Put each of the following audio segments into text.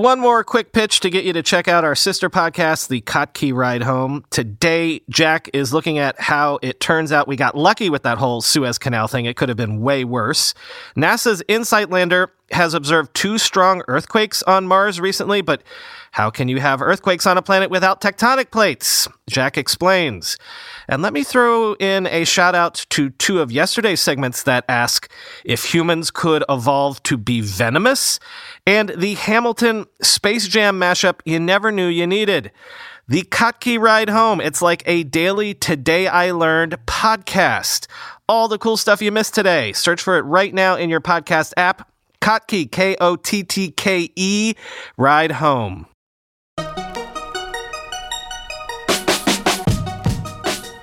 One more quick pitch to get you to check out our sister podcast, The Kottke Ride Home. Today, Jack is looking at how it turns out we got lucky with that whole Suez Canal thing. It could have been way worse. NASA's InSight lander has observed two strong earthquakes on Mars recently, but how can you have earthquakes on a planet without tectonic plates? Jack explains. And let me throw in a shout out to two of yesterday's segments that ask if humans could evolve to be venomous, and the Hamilton Space Jam mashup you never knew you needed. The Kottke Ride Home. It's like a daily Today I Learned podcast. All the cool stuff you missed today. Search for it right now in your podcast app. Kottke, K O T T K E, Ride Home.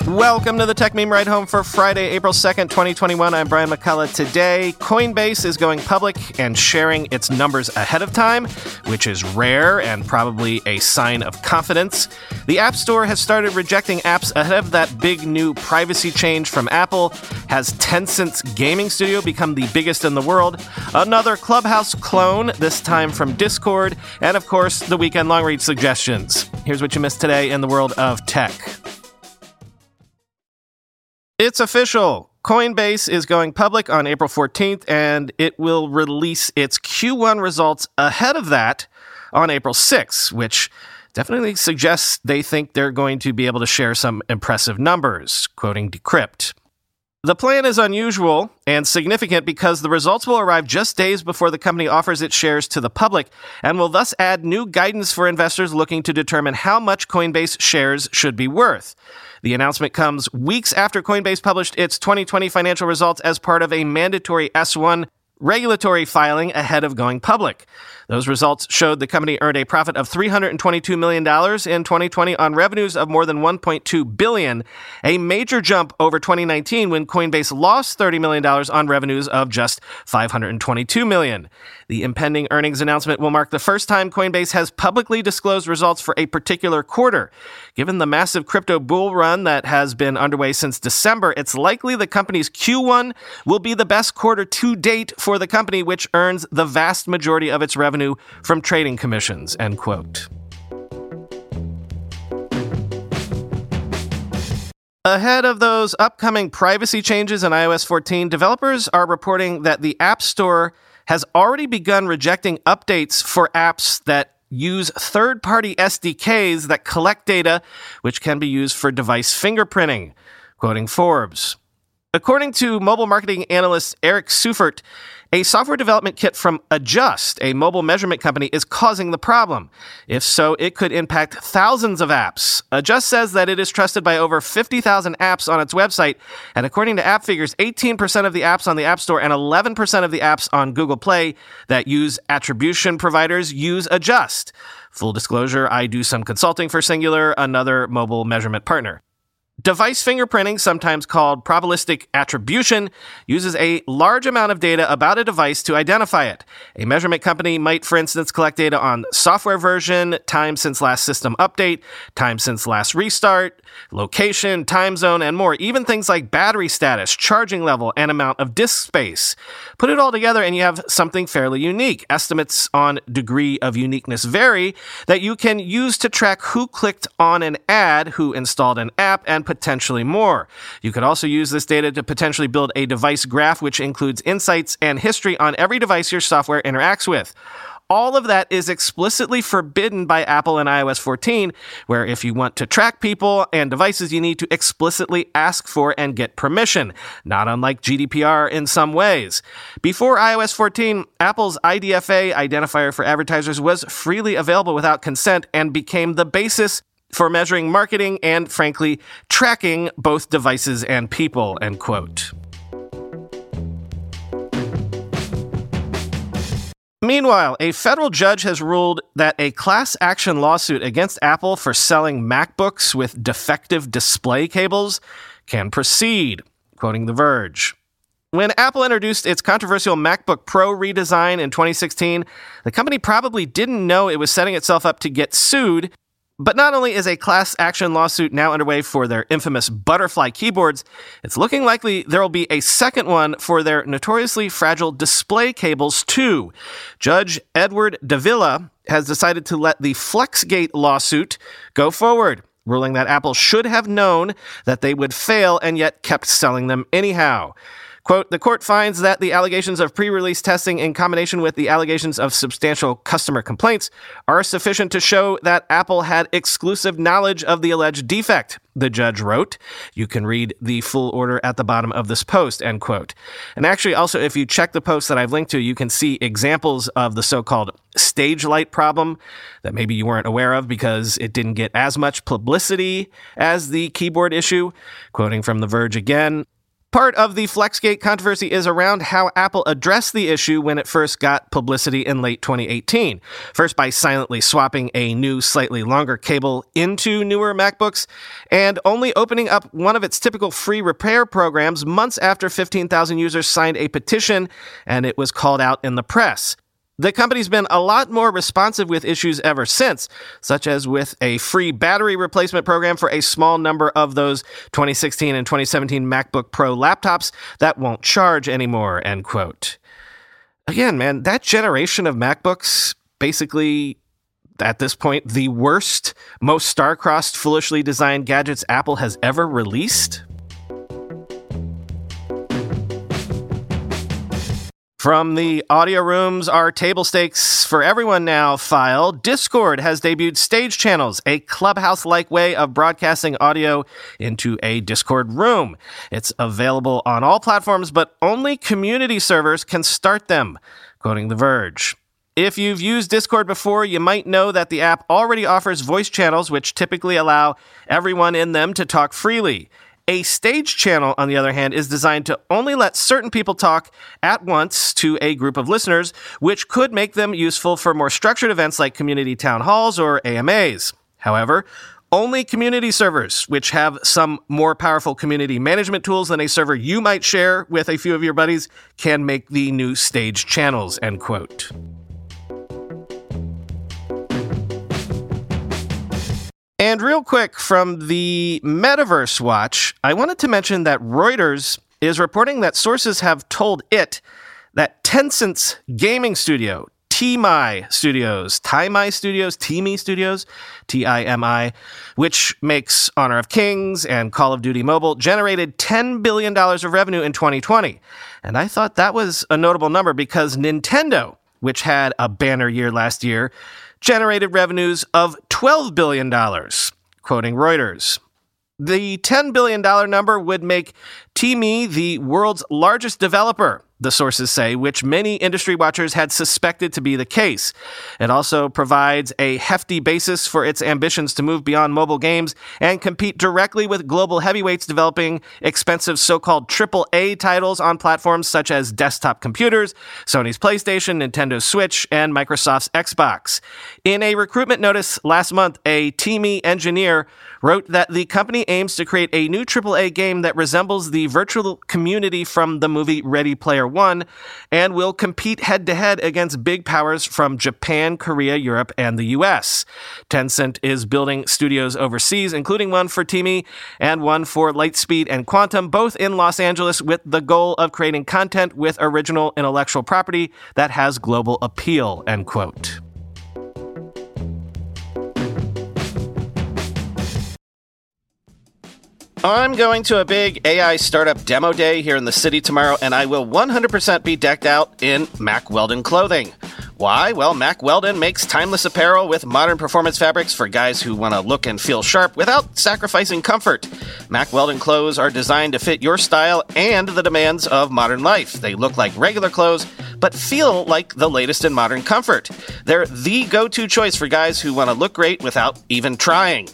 Welcome to the Techmeme Ride Home for Friday, April 2nd, 2021. I'm Brian McCullough. Today, Coinbase is going public and sharing its numbers ahead of time, which is rare and probably a sign of confidence. The App Store has started rejecting apps ahead of that big new privacy change from Apple. Has Tencent's gaming studio become the biggest in the world? Another Clubhouse clone, this time from Discord. And of course, the weekend long read suggestions. Here's what you missed today in the world of tech. It's official. Coinbase is going public on April 14th, and it will release its Q1 results ahead of that on April 6th, which definitely suggests they think they're going to be able to share some impressive numbers, quoting Decrypt. The plan is unusual and significant because the results will arrive just days before the company offers its shares to the public and will thus add new guidance for investors looking to determine how much Coinbase shares should be worth. The announcement comes weeks after Coinbase published its 2020 financial results as part of a mandatory S1 regulatory filing ahead of going public. Those results showed the company earned a profit of $322 million in 2020 on revenues of more than 1.2 billion, a major jump over 2019 when Coinbase lost $30 million on revenues of just 522 million. The impending earnings announcement will mark the first time Coinbase has publicly disclosed results for a particular quarter. Given the massive crypto bull run that has been underway since December, it's likely the company's Q1 will be the best quarter to date for the company, which earns the vast majority of its revenue from trading commissions. End quote. Ahead of those upcoming privacy changes in iOS 14, developers are reporting that the App Store has already begun rejecting updates for apps that use third party SDKs that collect data, which can be used for device fingerprinting. Quoting Forbes. According to mobile marketing analyst Eric Seufert, a software development kit from Adjust, a mobile measurement company, is causing the problem. If so, it could impact thousands of apps. Adjust says that it is trusted by over 50,000 apps on its website, and according to Appfigures, 18% of the apps on the App Store and 11% of the apps on Google Play that use attribution providers use Adjust. Full disclosure, I do some consulting for Singular, another mobile measurement partner. Device fingerprinting, sometimes called probabilistic attribution, uses a large amount of data about a device to identify it. A measurement company might, for instance, collect data on software version, time since last system update, time since last restart, location, time zone, and more. Even things like battery status, charging level, and amount of disk space. Put it all together and you have something fairly unique. Estimates on degree of uniqueness vary that you can use to track who clicked on an ad, who installed an app, and potentially more. You could also use this data to potentially build a device graph which includes insights and history on every device your software interacts with. All of that is explicitly forbidden by Apple and iOS 14, where if you want to track people and devices, you need to explicitly ask for and get permission, not unlike GDPR in some ways. Before iOS 14, Apple's IDFA identifier for advertisers was freely available without consent and became the basis for measuring marketing and, frankly, tracking both devices and people, end quote. Meanwhile, a federal judge has ruled that a class action lawsuit against Apple for selling MacBooks with defective display cables can proceed, quoting The Verge. When Apple introduced its controversial MacBook Pro redesign in 2016, the company probably didn't know it was setting itself up to get sued But not only is a class action lawsuit now underway for their infamous butterfly keyboards, it's looking likely there will be a second one for their notoriously fragile display cables, too. Judge Edward Davila has decided to let the Flexgate lawsuit go forward, ruling that Apple should have known that they would fail and yet kept selling them anyhow. Quote, the court finds that the allegations of pre release testing in combination with the allegations of substantial customer complaints are sufficient to show that Apple had exclusive knowledge of the alleged defect, the judge wrote. You can read the full order at the bottom of this post, end quote. And actually, also, if you check the post that I've linked to, you can see examples of the so called stage light problem that maybe you weren't aware of because it didn't get as much publicity as the keyboard issue. Quoting from The Verge again, Part of the Flexgate controversy is around how Apple addressed the issue when it first got publicity in late 2018. First, by silently swapping a new, slightly longer cable into newer MacBooks, and only opening up one of its typical free repair programs months after 15,000 users signed a petition and it was called out in the press. The company's been a lot more responsive with issues ever since, such as with a free battery replacement program for a small number of those 2016 and 2017 MacBook Pro laptops that won't charge anymore, end quote. Again, man, that generation of MacBooks basically at this point the worst, most star-crossed, foolishly designed gadgets Apple has ever released. From the audio rooms, our table stakes for everyone now file. Discord has debuted stage channels, a clubhouse like way of broadcasting audio into a Discord room. It's available on all platforms, but only community servers can start them, quoting The Verge. If you've used Discord before, you might know that the app already offers voice channels, which typically allow everyone in them to talk freely. A stage channel, on the other hand, is designed to only let certain people talk at once to a group of listeners, which could make them useful for more structured events like community town halls or AMAs. However, only community servers, which have some more powerful community management tools than a server you might share with a few of your buddies, can make the new stage channels, end quote. And real quick from the Metaverse Watch, I wanted to mention that Reuters is reporting that sources have told it that Tencent's gaming studio, TiMi Studios, TiMi Studios, TiMi Studios, T I M I, which makes Honor of Kings and Call of Duty Mobile, generated $10 billion of revenue in 2020. And I thought that was a notable number because Nintendo, which had a banner year last year, generated revenues of $12 billion, quoting Reuters. The $10 billion number would make TiMi the world's largest developer the sources say, which many industry watchers had suspected to be the case. It also provides a hefty basis for its ambitions to move beyond mobile games and compete directly with global heavyweights developing expensive so-called AAA titles on platforms such as desktop computers, Sony's PlayStation, Nintendo Switch, and Microsoft's Xbox. In a recruitment notice last month, a TiMi engineer wrote that the company aims to create a new AAA game that resembles the virtual community from the movie Ready Player one and will compete head to head against big powers from Japan, Korea, Europe, and the US. Tencent is building studios overseas, including one for TiMi and one for Lightspeed and Quantum, both in Los Angeles, with the goal of creating content with original intellectual property that has global appeal, end quote. I'm going to a big AI startup demo day here in the city tomorrow, and I will 100% be decked out in Mack Weldon clothing. Why? Well, Mack Weldon makes timeless apparel with modern performance fabrics for guys who want to look and feel sharp without sacrificing comfort. Mack Weldon clothes are designed to fit your style and the demands of modern life. They look like regular clothes, but feel like the latest in modern comfort. They're the go to choice for guys who want to look great without even trying.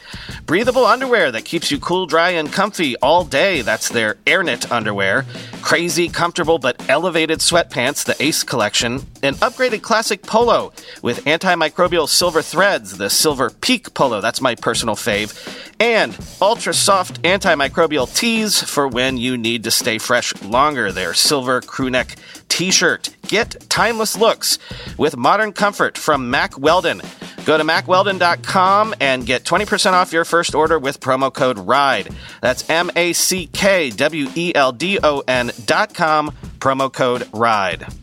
Breathable underwear that keeps you cool, dry, and comfy all day. That's their AirKnit underwear. Crazy, comfortable, but elevated sweatpants, the Ace collection. An upgraded classic polo with antimicrobial silver threads, the Silver Peak polo. That's my personal fave. And ultra soft antimicrobial tees for when you need to stay fresh longer. Their silver crewneck t shirt. Get timeless looks with modern comfort from Mack Weldon. Go to mackweldon.com and get 20% off your first order with promo code RIDE. That's M A C K W E L D O N.com, promo code RIDE.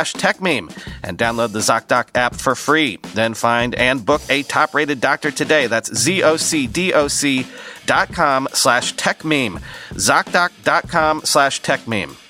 slash techmeme and download the ZocDoc app for free. Then find and book a top rated doctor today. That's Z-O-C-D-O-C dot com slash techmeme. ZocDoc.com slash techmeme.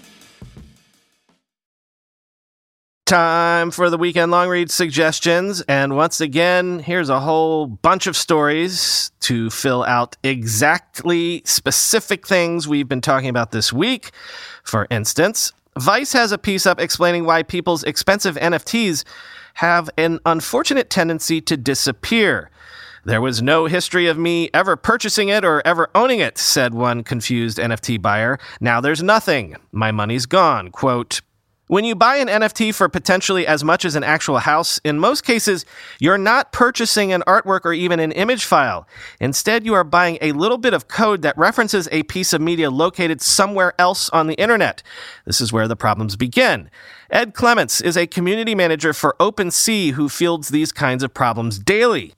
Time for the weekend long read suggestions. And once again, here's a whole bunch of stories to fill out exactly specific things we've been talking about this week. For instance, Vice has a piece up explaining why people's expensive NFTs have an unfortunate tendency to disappear. There was no history of me ever purchasing it or ever owning it, said one confused NFT buyer. Now there's nothing. My money's gone. Quote, when you buy an NFT for potentially as much as an actual house, in most cases, you're not purchasing an artwork or even an image file. Instead, you are buying a little bit of code that references a piece of media located somewhere else on the internet. This is where the problems begin. Ed Clements is a community manager for OpenSea who fields these kinds of problems daily.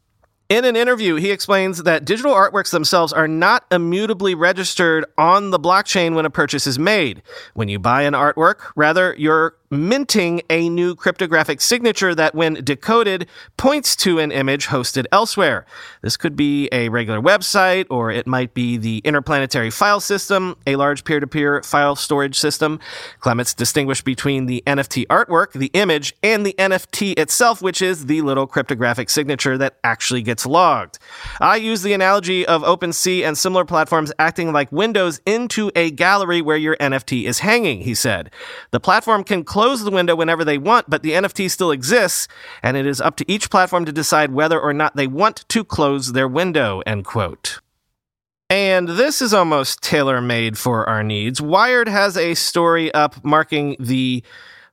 In an interview, he explains that digital artworks themselves are not immutably registered on the blockchain when a purchase is made. When you buy an artwork, rather, you're minting a new cryptographic signature that, when decoded, points to an image hosted elsewhere. This could be a regular website, or it might be the interplanetary file system, a large peer to peer file storage system. Clements distinguished between the NFT artwork, the image, and the NFT itself, which is the little cryptographic signature that actually gets logged. I use the analogy of OpenSea and similar platforms acting like windows into a gallery where your NFT is hanging, he said. The platform can close close the window whenever they want, but the NFT still exists, and it is up to each platform to decide whether or not they want to close their window, end quote. And this is almost tailor made for our needs. Wired has a story up marking the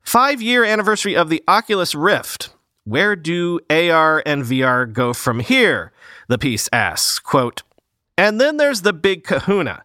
five year anniversary of the Oculus Rift. Where do AR and VR go from here? The piece asks, quote, and then there's the big kahuna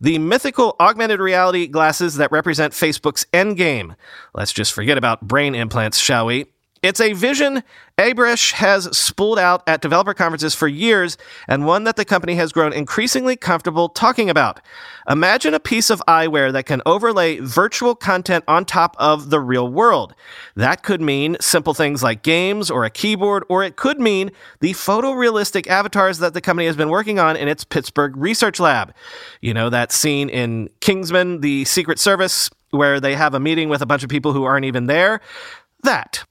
the mythical augmented reality glasses that represent Facebook's endgame. Let's just forget about brain implants, shall we? It's a vision Abrash has spooled out at developer conferences for years, and one that the company has grown increasingly comfortable talking about. Imagine a piece of eyewear that can overlay virtual content on top of the real world. That could mean simple things like games or a keyboard, or it could mean the photorealistic avatars that the company has been working on in its Pittsburgh research lab. You know, that scene in Kingsman, the Secret Service, where they have a meeting with a bunch of people who aren't even there? That.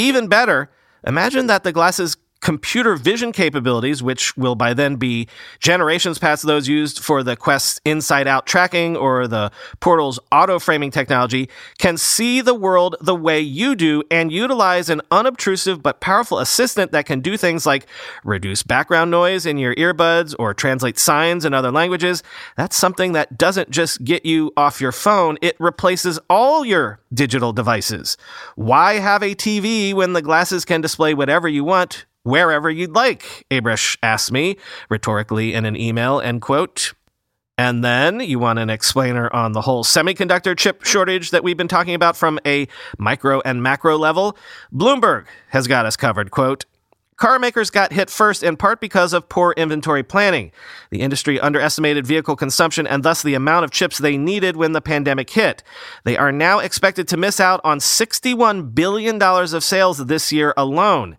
Even better, imagine that the glasses computer vision capabilities, which will by then be generations past those used for the Quest's inside out tracking or the Portal's auto framing technology, can see the world the way you do and utilize an unobtrusive but powerful assistant that can do things like reduce background noise in your earbuds or translate signs in other languages. That's something that doesn't just get you off your phone, it replaces all your digital devices. Why have a TV when the glasses can display whatever you want? Wherever you'd like, Abrash asked me rhetorically in an email, end quote. And then you want an explainer on the whole semiconductor chip shortage that we've been talking about from a micro and macro level? Bloomberg has got us covered. Quote, Car makers got hit first in part because of poor inventory planning. The industry underestimated vehicle consumption and thus the amount of chips they needed when the pandemic hit. They are now expected to miss out on $61 billion of sales this year alone.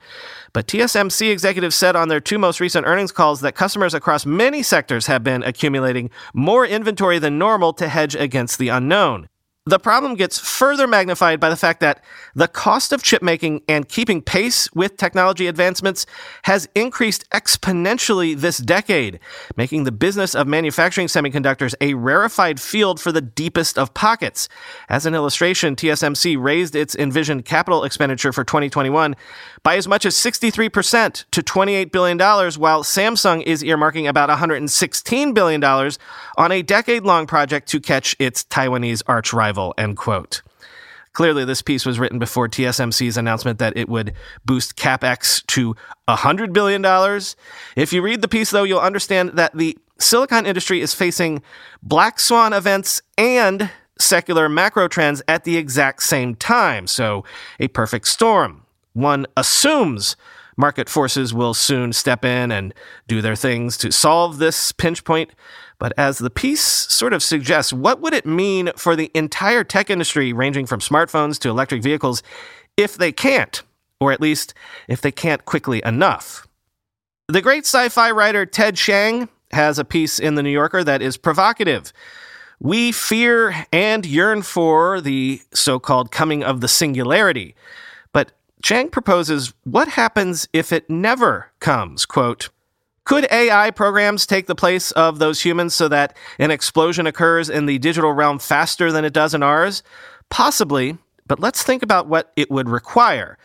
But TSMC executives said on their two most recent earnings calls that customers across many sectors have been accumulating more inventory than normal to hedge against the unknown. The problem gets further magnified by the fact that the cost of chip making and keeping pace with technology advancements has increased exponentially this decade, making the business of manufacturing semiconductors a rarefied field for the deepest of pockets. As an illustration, TSMC raised its envisioned capital expenditure for 2021 by as much as 63% to $28 billion, while Samsung is earmarking about $116 billion on a decade long project to catch its Taiwanese arch rival rival, end quote. Clearly, this piece was written before TSMC's announcement that it would boost CapEx to $100 billion. If you read the piece, though, you'll understand that the silicon industry is facing black swan events and secular macro trends at the exact same time. So, a perfect storm. One assumes market forces will soon step in and do their things to solve this pinch point. But as the piece sort of suggests, what would it mean for the entire tech industry, ranging from smartphones to electric vehicles, if they can't, or at least if they can't quickly enough? The great sci fi writer Ted Chiang has a piece in The New Yorker that is provocative. We fear and yearn for the so called coming of the singularity. But Chiang proposes what happens if it never comes? Quote, could AI programs take the place of those humans so that an explosion occurs in the digital realm faster than it does in ours? Possibly, but let's think about what it would require.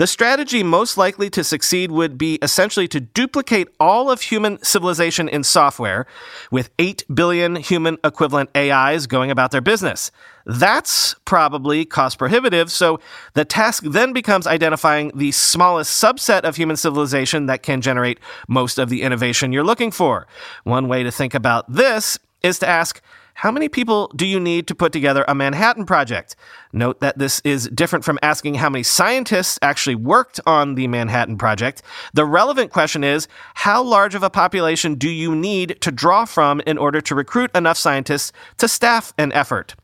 The strategy most likely to succeed would be essentially to duplicate all of human civilization in software with 8 billion human equivalent AIs going about their business. That's probably cost prohibitive, so the task then becomes identifying the smallest subset of human civilization that can generate most of the innovation you're looking for. One way to think about this is to ask, how many people do you need to put together a Manhattan Project? Note that this is different from asking how many scientists actually worked on the Manhattan Project. The relevant question is how large of a population do you need to draw from in order to recruit enough scientists to staff an effort?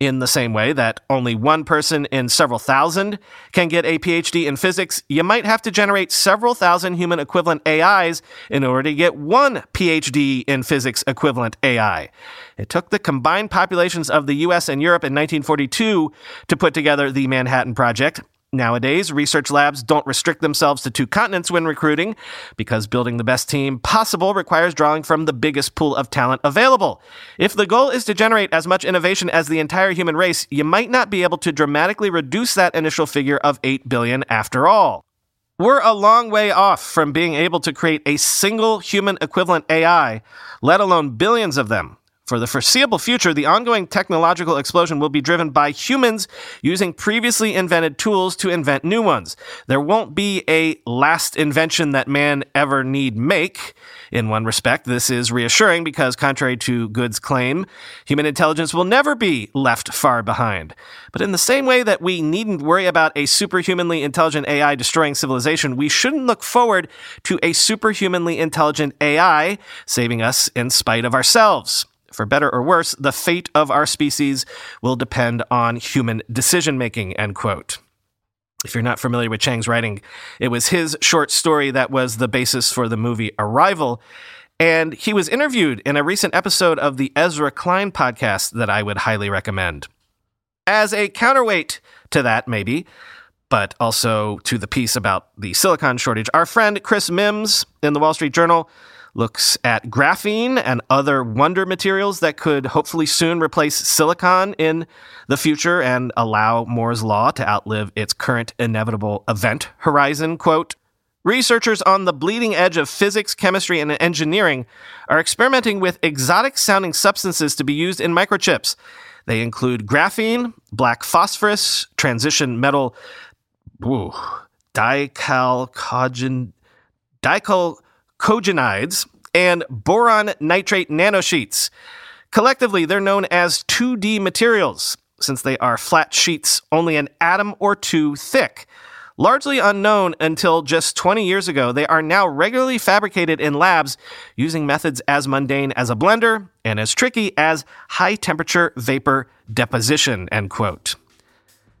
In the same way that only one person in several thousand can get a PhD in physics, you might have to generate several thousand human equivalent AIs in order to get one PhD in physics equivalent AI. It took the combined populations of the US and Europe in 1942 to put together the Manhattan Project. Nowadays, research labs don't restrict themselves to two continents when recruiting because building the best team possible requires drawing from the biggest pool of talent available. If the goal is to generate as much innovation as the entire human race, you might not be able to dramatically reduce that initial figure of 8 billion after all. We're a long way off from being able to create a single human equivalent AI, let alone billions of them. For the foreseeable future, the ongoing technological explosion will be driven by humans using previously invented tools to invent new ones. There won't be a last invention that man ever need make. In one respect, this is reassuring because, contrary to Good's claim, human intelligence will never be left far behind. But in the same way that we needn't worry about a superhumanly intelligent AI destroying civilization, we shouldn't look forward to a superhumanly intelligent AI saving us in spite of ourselves. For better or worse, the fate of our species will depend on human decision making, end quote. If you're not familiar with Chiang's writing, it was his short story that was the basis for the movie Arrival. And he was interviewed in a recent episode of the Ezra Klein podcast that I would highly recommend. As a counterweight to that, maybe, but also to the piece about the silicon shortage, our friend Chris Mims in the Wall Street Journal looks at graphene and other wonder materials that could hopefully soon replace silicon in the future and allow Moore's Law to outlive its current inevitable event horizon. Quote, Researchers on the bleeding edge of physics, chemistry, and engineering are experimenting with exotic sounding substances to be used in microchips. They include graphene, black phosphorus, transition metal, ooh, dicalcogen, dicalcogen cogenides, and boron nitrate nanosheets. Collectively, they're known as 2D materials, since they are flat sheets only an atom or two thick. Largely unknown until just 20 years ago, they are now regularly fabricated in labs using methods as mundane as a blender and as tricky as high temperature vapor deposition, end quote.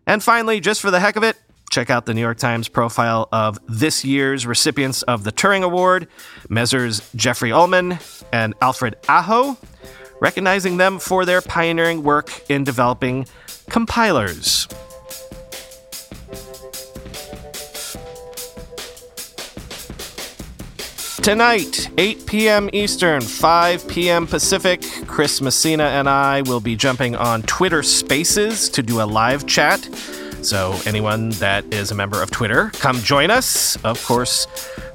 And finally, just for the heck of it, Check out the New York Times profile of this year's recipients of the Turing Award, Messrs. Jeffrey Ullman and Alfred Aho, recognizing them for their pioneering work in developing compilers. Tonight, 8 p.m. Eastern, 5 p.m. Pacific, Chris Messina and I will be jumping on Twitter Spaces to do a live chat so, anyone that is a member of Twitter, come join us. Of course,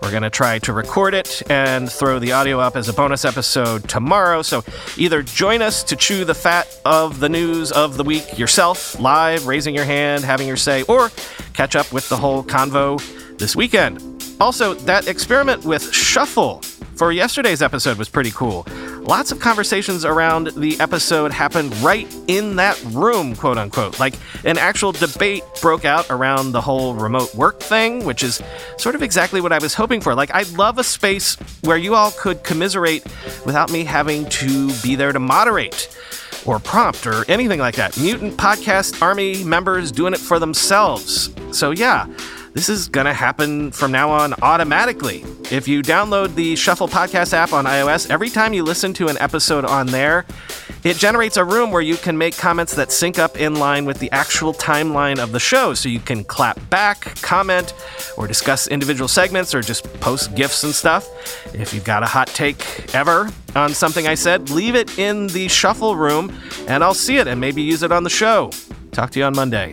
we're going to try to record it and throw the audio up as a bonus episode tomorrow. So, either join us to chew the fat of the news of the week yourself, live, raising your hand, having your say, or catch up with the whole convo this weekend. Also, that experiment with Shuffle for yesterday's episode was pretty cool. Lots of conversations around the episode happened right in that room, quote unquote. Like an actual debate broke out around the whole remote work thing, which is sort of exactly what I was hoping for. Like, I'd love a space where you all could commiserate without me having to be there to moderate or prompt or anything like that. Mutant Podcast Army members doing it for themselves. So, yeah. This is going to happen from now on automatically. If you download the Shuffle Podcast app on iOS, every time you listen to an episode on there, it generates a room where you can make comments that sync up in line with the actual timeline of the show. So you can clap back, comment, or discuss individual segments, or just post GIFs and stuff. If you've got a hot take ever on something I said, leave it in the Shuffle room and I'll see it and maybe use it on the show. Talk to you on Monday.